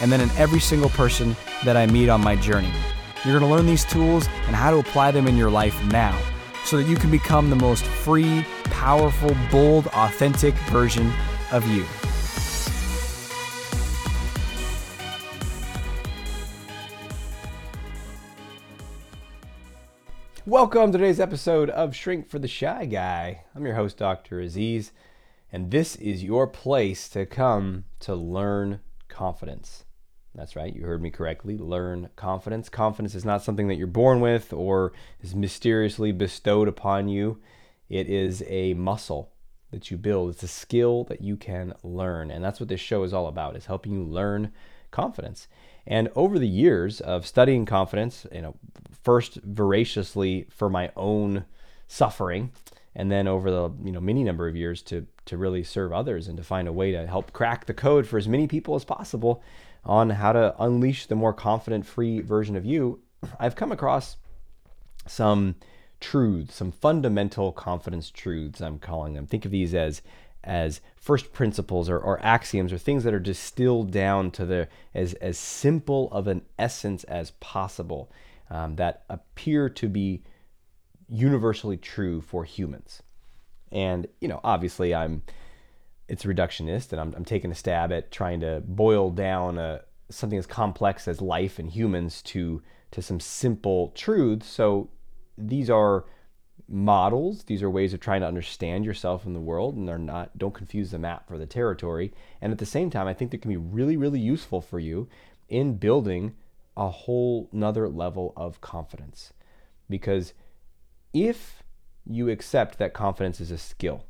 and then in every single person that I meet on my journey. You're going to learn these tools and how to apply them in your life now so that you can become the most free, powerful, bold, authentic version of you. Welcome to today's episode of Shrink for the Shy Guy. I'm your host, Dr. Aziz, and this is your place to come to learn confidence. That's right, you heard me correctly. Learn confidence. Confidence is not something that you're born with or is mysteriously bestowed upon you. It is a muscle that you build. It's a skill that you can learn. And that's what this show is all about, is helping you learn confidence. And over the years of studying confidence, you know, first voraciously for my own suffering, and then over the you know many number of years to to really serve others and to find a way to help crack the code for as many people as possible on how to unleash the more confident, free version of you, I've come across some truths, some fundamental confidence truths, I'm calling them. Think of these as as first principles or, or axioms or things that are distilled down to the as as simple of an essence as possible um, that appear to be universally true for humans. And you know, obviously, I'm it's reductionist, and I'm, I'm taking a stab at trying to boil down a, something as complex as life and humans to to some simple truths. So these are models. These are ways of trying to understand yourself in the world, and they're not. Don't confuse the map for the territory. And at the same time, I think they can be really, really useful for you in building a whole nother level of confidence. Because if you accept that confidence is a skill,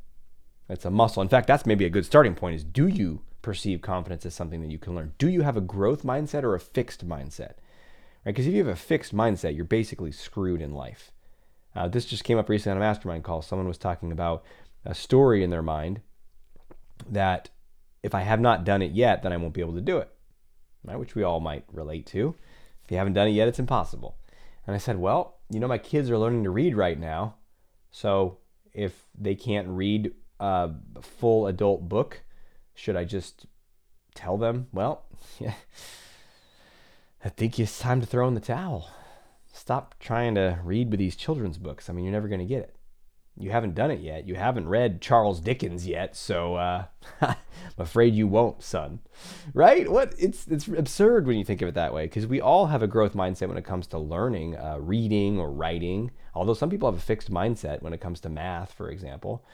it's a muscle. In fact, that's maybe a good starting point is do you perceive confidence as something that you can learn? Do you have a growth mindset or a fixed mindset? Right? Because if you have a fixed mindset, you're basically screwed in life. Uh, this just came up recently on a mastermind call. Someone was talking about a story in their mind that if I have not done it yet, then I won't be able to do it, right? Which we all might relate to. If you haven't done it yet, it's impossible. And I said, well, you know, my kids are learning to read right now. So if they can't read a full adult book, should I just tell them, well, yeah, I think it's time to throw in the towel. Stop trying to read with these children's books. I mean, you're never going to get it. You haven't done it yet. You haven't read Charles Dickens yet, so uh, I'm afraid you won't, son. Right? What? It's it's absurd when you think of it that way, because we all have a growth mindset when it comes to learning, uh, reading or writing. Although some people have a fixed mindset when it comes to math, for example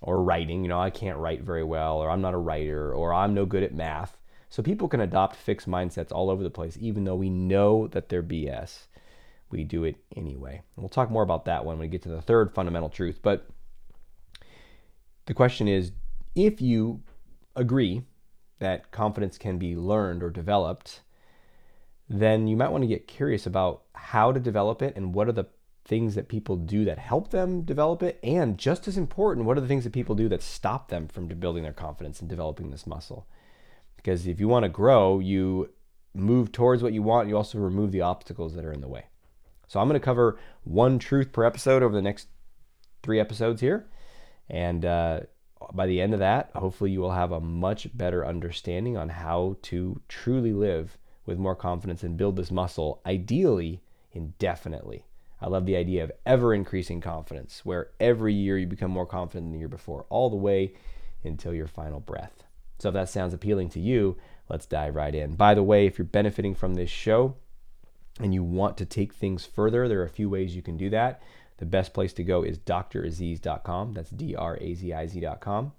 or writing. You know, I can't write very well, or I'm not a writer, or I'm no good at math. So people can adopt fixed mindsets all over the place, even though we know that they're BS. We do it anyway. And we'll talk more about that when we get to the third fundamental truth. But the question is if you agree that confidence can be learned or developed, then you might want to get curious about how to develop it and what are the things that people do that help them develop it, and just as important, what are the things that people do that stop them from building their confidence and developing this muscle? Because if you want to grow, you move towards what you want, you also remove the obstacles that are in the way. So I'm going to cover one truth per episode over the next three episodes here. And uh, by the end of that, hopefully you will have a much better understanding on how to truly live with more confidence and build this muscle, ideally indefinitely. I love the idea of ever increasing confidence, where every year you become more confident than the year before, all the way until your final breath. So, if that sounds appealing to you, let's dive right in. By the way, if you're benefiting from this show and you want to take things further, there are a few ways you can do that. The best place to go is draziz.com. That's D R A Z I Z.com.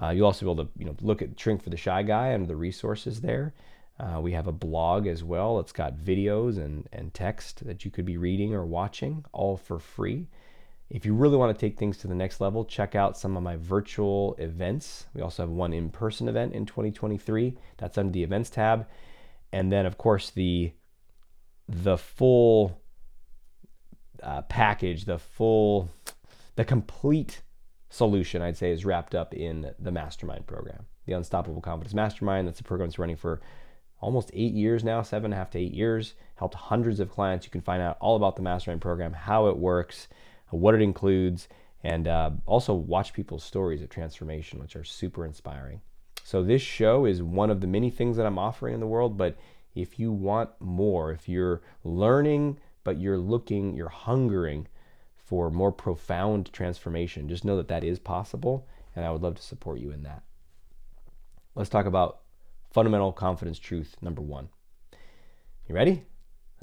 Uh, you'll also be able to you know, look at Shrink for the Shy Guy under the resources there. Uh, we have a blog as well. It's got videos and, and text that you could be reading or watching, all for free. If you really want to take things to the next level, check out some of my virtual events. We also have one in person event in 2023. That's under the events tab. And then, of course, the the full uh, package, the full, the complete solution, I'd say, is wrapped up in the mastermind program, the Unstoppable Confidence Mastermind. That's a program that's running for almost eight years now, seven and a half to eight years. Helped hundreds of clients. You can find out all about the mastermind program, how it works, what it includes, and uh, also watch people's stories of transformation, which are super inspiring. So, this show is one of the many things that I'm offering in the world, but if you want more, if you're learning, but you're looking, you're hungering for more profound transformation, just know that that is possible, and I would love to support you in that. Let's talk about fundamental confidence truth number one. You ready?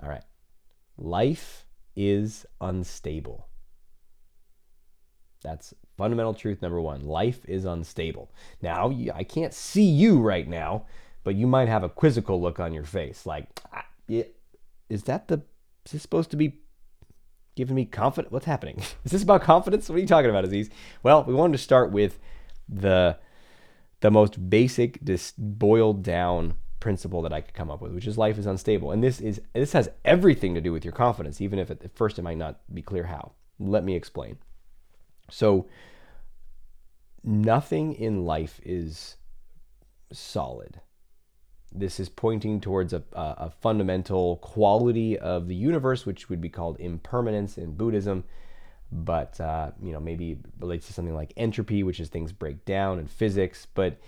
All right. Life is unstable. That's fundamental truth number one. Life is unstable. Now, I can't see you right now, but you might have a quizzical look on your face. Like, ah, is that the, is this supposed to be giving me confidence? What's happening? Is this about confidence? What are you talking about, Aziz? Well, we wanted to start with the, the most basic, just boiled down principle that I could come up with, which is life is unstable. And this is this has everything to do with your confidence, even if at first it might not be clear how. Let me explain. So nothing in life is solid. This is pointing towards a, a, fundamental quality of the universe, which would be called impermanence in Buddhism, but uh, you know maybe relates to something like entropy, which is things break down in physics. But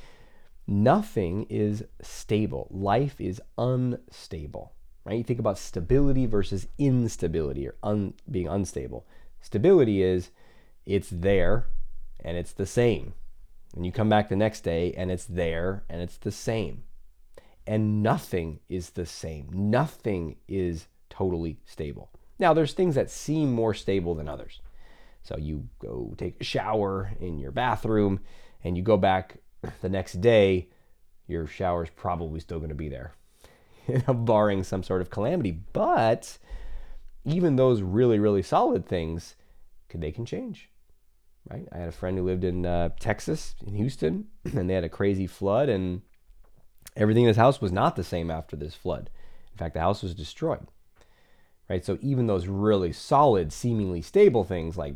nothing is stable. Life is unstable, right? You think about stability versus instability or un, being unstable. Stability is it's there and it's the same. And you come back the next day and it's there and it's the same. And nothing is the same. Nothing is totally stable. Now, there's things that seem more stable than others. So you go take a shower in your bathroom and you go back the next day, your shower is probably still going to be there, barring some sort of calamity. But even those really, really solid things, they can change right? I had a friend who lived in uh, Texas, in Houston, and they had a crazy flood, and everything in his house was not the same after this flood. In fact, the house was destroyed, right? So even those really solid, seemingly stable things like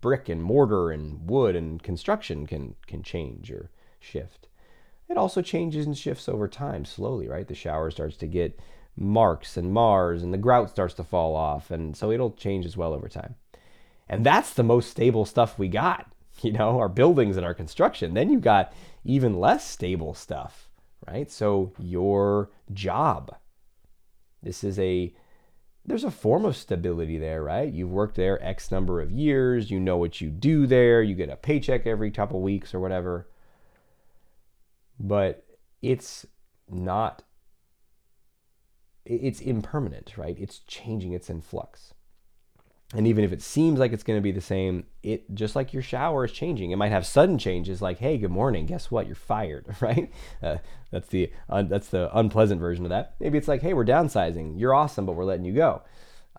brick and mortar and wood and construction can can change or shift. It also changes and shifts over time, slowly, right? The shower starts to get marks and mars, and the grout starts to fall off, and so it'll change as well over time. And that's the most stable stuff we got, you know, our buildings and our construction. Then you got even less stable stuff, right? So your job. This is a there's a form of stability there, right? You've worked there X number of years, you know what you do there, you get a paycheck every couple weeks or whatever. But it's not it's impermanent, right? It's changing, it's in flux. And even if it seems like it's going to be the same, it just like your shower is changing. It might have sudden changes, like, "Hey, good morning. Guess what? You're fired." Right? Uh, that's the uh, that's the unpleasant version of that. Maybe it's like, "Hey, we're downsizing. You're awesome, but we're letting you go."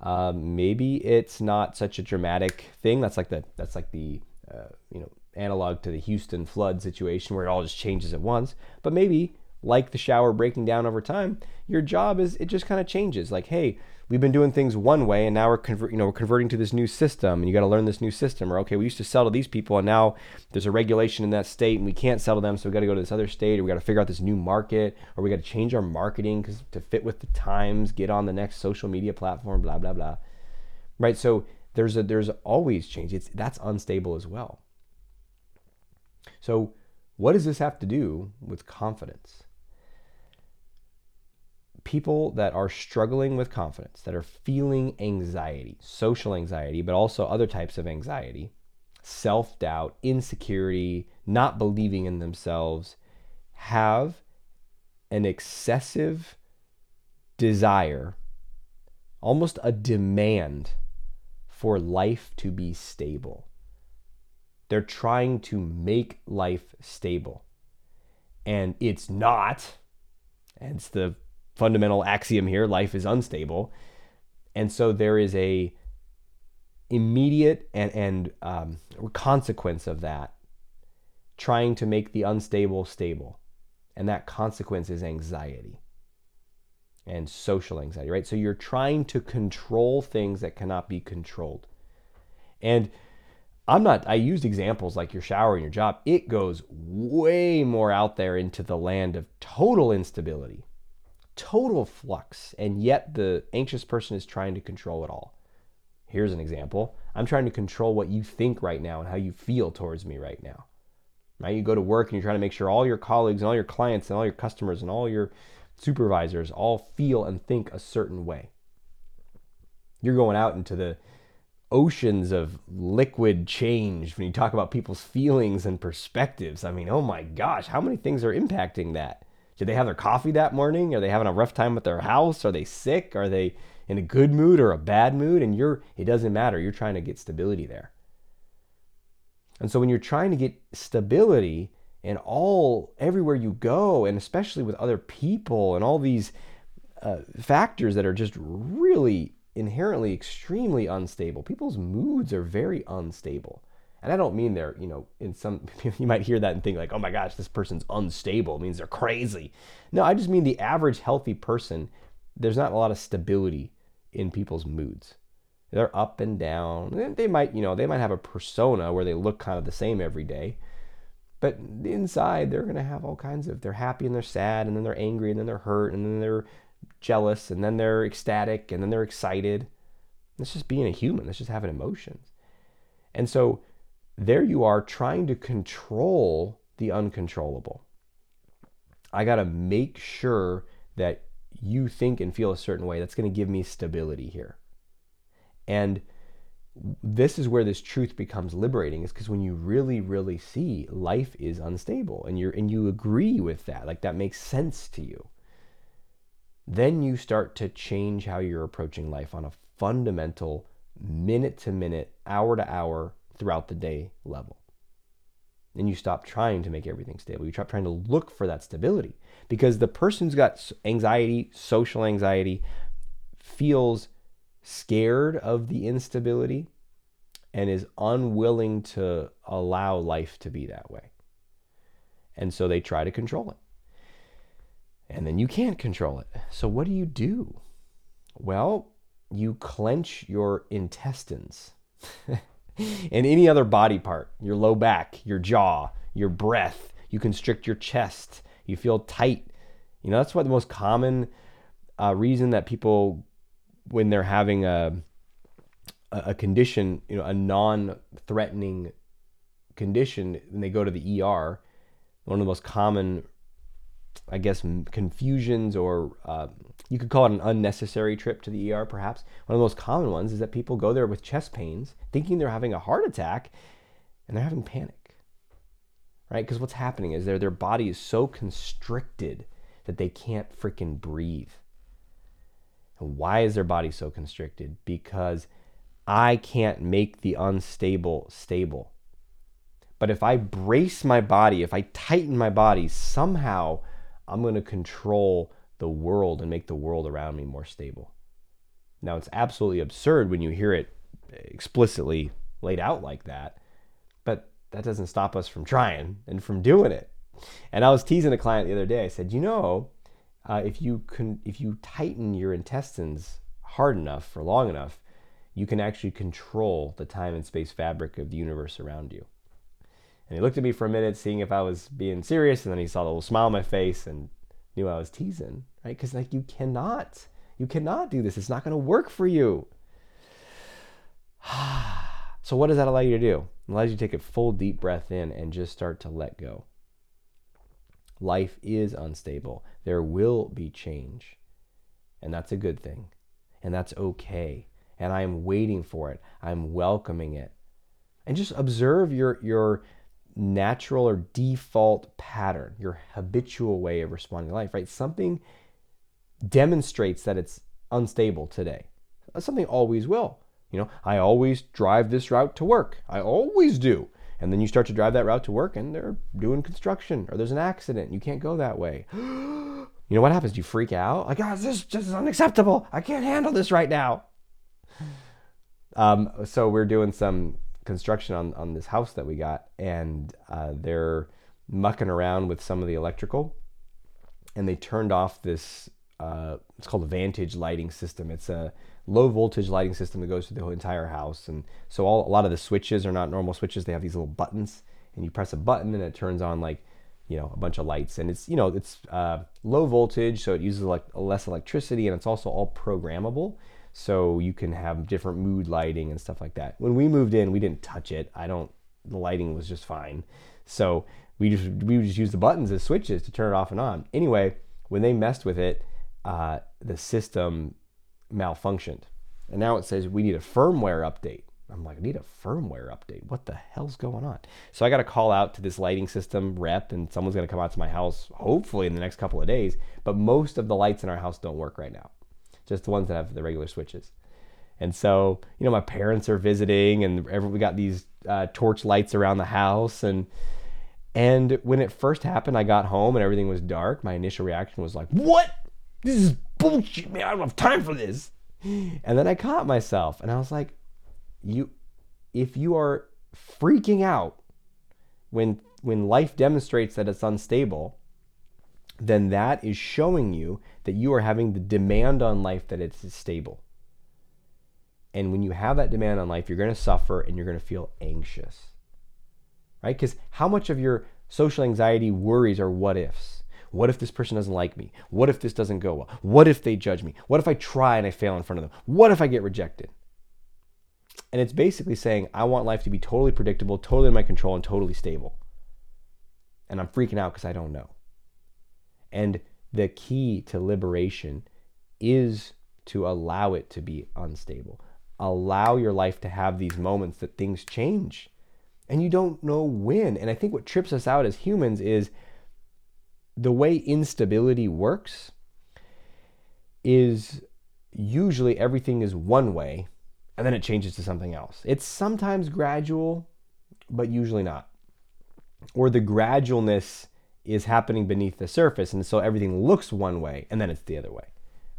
Um, maybe it's not such a dramatic thing. That's like the that's like the uh, you know analog to the Houston flood situation where it all just changes at once. But maybe like the shower breaking down over time, your job is it just kind of changes. Like, hey, we've been doing things one way and now we're conver- you know we're converting to this new system and you got to learn this new system or okay we used to sell to these people and now there's a regulation in that state and we can't sell to them so we got to go to this other state or we got to figure out this new market or we got to change our marketing because to fit with the times get on the next social media platform blah blah blah. Right so there's a there's always change. It's that's unstable as well. So what does this have to do with confidence people that are struggling with confidence, that are feeling anxiety, social anxiety, but also other types of anxiety, self doubt, insecurity, not believing in themselves, have an excessive desire, almost a demand for life to be stable. They're trying to make life stable. And it's not. And it's the fundamental axiom here life is unstable and so there is a immediate and, and um, consequence of that trying to make the unstable stable and that consequence is anxiety and social anxiety, right? So you're trying to control things that cannot be controlled. And I'm not, I used examples like your shower and your job. It goes way more out there into the land of total instability, total flux. And yet the anxious person is trying to control it all. Here's an example I'm trying to control what you think right now and how you feel towards me right now. Right? You go to work and you're trying to make sure all your colleagues and all your clients and all your customers and all your supervisors all feel and think a certain way. You're going out into the oceans of liquid change when you talk about people's feelings and perspectives. I mean, oh my gosh, how many things are impacting that? Did they have their coffee that morning? Are they having a rough time with their house? Are they sick? Are they in a good mood or a bad mood? And you're it doesn't matter. You're trying to get stability there. And so when you're trying to get stability, and all everywhere you go, and especially with other people and all these uh, factors that are just really inherently extremely unstable. People's moods are very unstable. And I don't mean they're, you know, in some, you might hear that and think like, oh my gosh, this person's unstable. It means they're crazy. No, I just mean the average healthy person, there's not a lot of stability in people's moods. They're up and down. They might, you know, they might have a persona where they look kind of the same every day. But inside, they're going to have all kinds of, they're happy and they're sad, and then they're angry, and then they're hurt, and then they're jealous, and then they're ecstatic, and then they're excited. That's just being a human, that's just having emotions. And so there you are trying to control the uncontrollable. I got to make sure that you think and feel a certain way. That's going to give me stability here. And this is where this truth becomes liberating is because when you really really see life is unstable and you're and you agree with that like that makes sense to you then you start to change how you're approaching life on a fundamental minute to minute hour to hour throughout the day level and you stop trying to make everything stable you stop trying to look for that stability because the person who's got anxiety social anxiety feels scared of the instability and is unwilling to allow life to be that way. And so they try to control it. And then you can't control it. So what do you do? Well, you clench your intestines and any other body part, your low back, your jaw, your breath. You constrict your chest. You feel tight. You know, that's what the most common uh, reason that people when they're having a a condition, you know, a non-threatening condition, when they go to the ER, one of the most common, I guess, confusions, or uh, you could call it an unnecessary trip to the ER, perhaps. One of the most common ones is that people go there with chest pains, thinking they're having a heart attack, and they're having panic, right? Because what's happening is their their body is so constricted that they can't freaking breathe. And why is their body so constricted? Because I can't make the unstable stable. But if I brace my body, if I tighten my body, somehow I'm going to control the world and make the world around me more stable. Now, it's absolutely absurd when you hear it explicitly laid out like that, but that doesn't stop us from trying and from doing it. And I was teasing a client the other day. I said, you know, uh, if you can, if you tighten your intestines hard enough for long enough, you can actually control the time and space fabric of the universe around you. And he looked at me for a minute, seeing if I was being serious, and then he saw the little smile on my face and knew I was teasing, right? Because like you cannot, you cannot do this. It's not going to work for you. so what does that allow you to do? It allows you to take a full deep breath in and just start to let go. Life is unstable. There will be change. And that's a good thing. And that's okay. And I am waiting for it. I'm welcoming it. And just observe your your natural or default pattern, your habitual way of responding to life, right? Something demonstrates that it's unstable today. Something always will. You know, I always drive this route to work. I always do. And then you start to drive that route to work and they're doing construction or there's an accident. You can't go that way. you know what happens? You freak out. Like, oh, this, this is unacceptable. I can't handle this right now. Um, so we're doing some construction on, on this house that we got, and uh, they're mucking around with some of the electrical, and they turned off this uh, it's called a Vantage lighting system. It's a low voltage lighting system that goes through the entire house. And so all, a lot of the switches are not normal switches. They have these little buttons, and you press a button and it turns on like you know a bunch of lights. And it's you know it's uh, low voltage, so it uses like less electricity, and it's also all programmable. So you can have different mood lighting and stuff like that. When we moved in, we didn't touch it. I don't. The lighting was just fine. So we just we would just use the buttons as switches to turn it off and on. Anyway, when they messed with it, uh, the system malfunctioned, and now it says we need a firmware update. I'm like, I need a firmware update. What the hell's going on? So I got to call out to this lighting system rep, and someone's going to come out to my house hopefully in the next couple of days. But most of the lights in our house don't work right now, just the ones that have the regular switches. And so, you know, my parents are visiting, and we got these uh, torch lights around the house, and and when it first happened, I got home and everything was dark. My initial reaction was like, "What? This is bullshit, man! I don't have time for this." And then I caught myself, and I was like, "You, if you are freaking out when when life demonstrates that it's unstable." Then that is showing you that you are having the demand on life that it's stable. And when you have that demand on life, you're going to suffer and you're going to feel anxious right? Because how much of your social anxiety worries are what ifs? What if this person doesn't like me? What if this doesn't go well? What if they judge me? What if I try and I fail in front of them? What if I get rejected? And it's basically saying, I want life to be totally predictable, totally in my control, and totally stable. And I'm freaking out because I don't know. And the key to liberation is to allow it to be unstable. Allow your life to have these moments that things change and you don't know when. And I think what trips us out as humans is the way instability works is usually everything is one way and then it changes to something else. It's sometimes gradual, but usually not. Or the gradualness is happening beneath the surface and so everything looks one way and then it's the other way.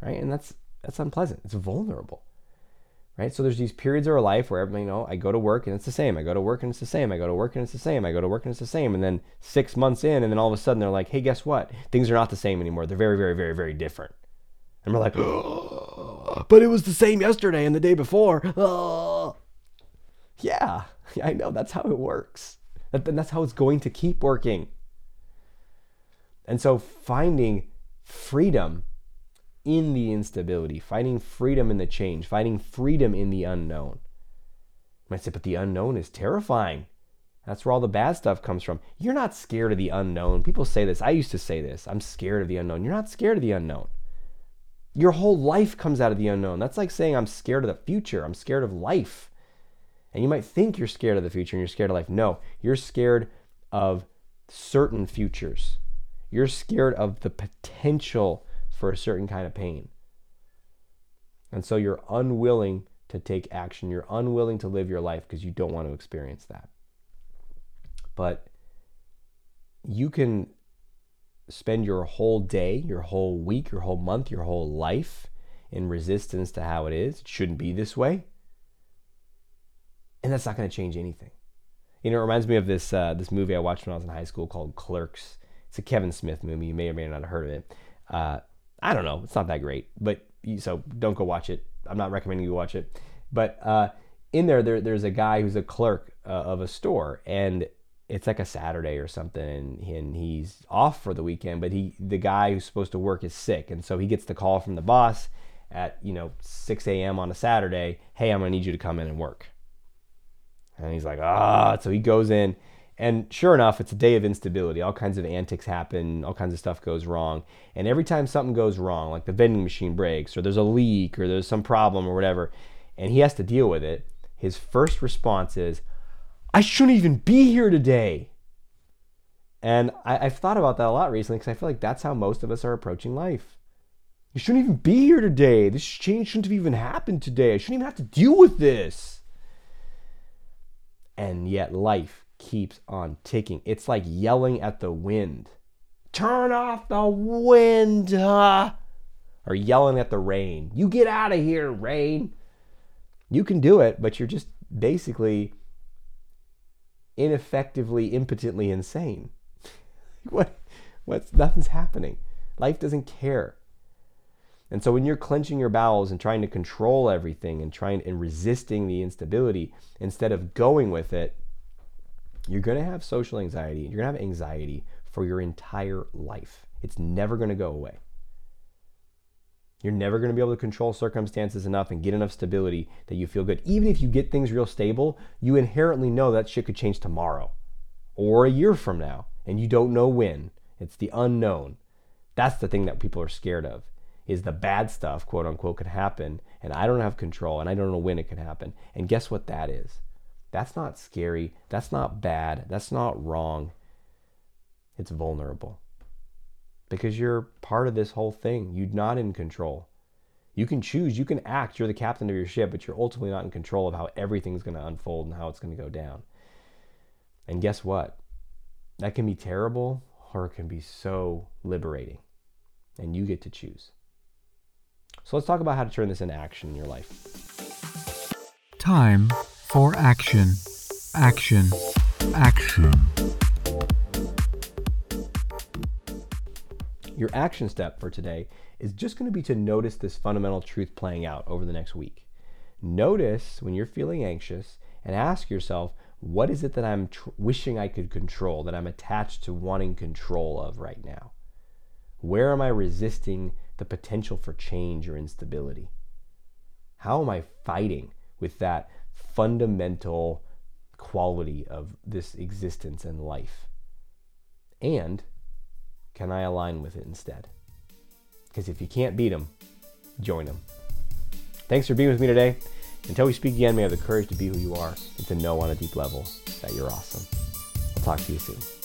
Right? And that's that's unpleasant. It's vulnerable right? So there's these periods of our life where you know I go to work and it's the same. I go to work and it's the same. I go to work and it's the same. I go to work and it's the same. And then six months in, and then all of a sudden they're like, hey, guess what? Things are not the same anymore. They're very, very, very, very different. And we're like, oh, but it was the same yesterday and the day before. Oh. Yeah, I know. That's how it works. And that's how it's going to keep working. And so finding freedom in the instability, finding freedom in the change, finding freedom in the unknown. You might say, but the unknown is terrifying. That's where all the bad stuff comes from. You're not scared of the unknown. People say this. I used to say this. I'm scared of the unknown. You're not scared of the unknown. Your whole life comes out of the unknown. That's like saying, I'm scared of the future. I'm scared of life. And you might think you're scared of the future and you're scared of life. No, you're scared of certain futures. You're scared of the potential for a certain kind of pain. And so you're unwilling to take action. You're unwilling to live your life because you don't want to experience that. But you can spend your whole day, your whole week, your whole month, your whole life in resistance to how it is. It shouldn't be this way. And that's not going to change anything. You know, it reminds me of this uh, this movie I watched when I was in high school called Clerks. It's a Kevin Smith movie. You may or may not have heard of it. Uh, I don't know. It's not that great, but so don't go watch it. I'm not recommending you watch it. But uh, in there, there, there's a guy who's a clerk uh, of a store, and it's like a Saturday or something, and, and he's off for the weekend. But he, the guy who's supposed to work, is sick, and so he gets the call from the boss at you know 6 a.m. on a Saturday. Hey, I'm gonna need you to come in and work. And he's like, ah. So he goes in and sure enough, it's a day of instability. All kinds of antics happen, all kinds of stuff goes wrong. And every time something goes wrong, like the vending machine breaks, or there's a leak, or there's some problem, or whatever, and he has to deal with it, his first response is, I shouldn't even be here today. And I, have thought about that a lot recently because I feel like that's how most of us are approaching life. You shouldn't even be here today. This change shouldn't have even happened today. I shouldn't even have to deal with this. And yet, life keeps on ticking. It's like yelling at the wind. Turn off the wind. Or yelling at the rain. You get out of here, rain. You can do it, but you're just basically ineffectively, impotently insane. what? What's nothing's happening. Life doesn't care. And so when you're clenching your bowels and trying to control everything and trying and resisting the instability instead of going with it, you're going to have social anxiety. You're going to have anxiety for your entire life. It's never going to go away. You're never going to be able to control circumstances enough and get enough stability that you feel good. Even if you get things real stable, you inherently know that shit could change tomorrow or a year from now, and you don't know when. It's the unknown. That's the thing that people are scared of is the bad stuff, quote unquote, could happen, and I don't have control, and I don't know when it could happen. And guess what that is? That's not scary. That's not bad. That's not wrong. It's vulnerable. Because you're part of this whole thing. You're not in control. You can choose, you can act, you're the captain of your ship, but you're ultimately not in control of how everything's going to unfold and how it's going to go down. And guess what? That can be terrible or it can be so liberating. And you get to choose. So let's talk about how to turn this into action in your life. Time for action. Action. Action. Your action step for today is just going to be to notice this fundamental truth playing out over the next week. Notice when you're feeling anxious and ask yourself, what is it that I'm tr- wishing I could control, that I'm attached to wanting control of right now? Where am I resisting the potential for change or instability? How am I fighting with that fundamental quality of this existence and life? And can I align with it instead? Because if you can't beat them, join them. Thanks for being with me today. Until we speak again, may I have the courage to be who you are and to know on a deep level that you're awesome. I'll talk to you soon.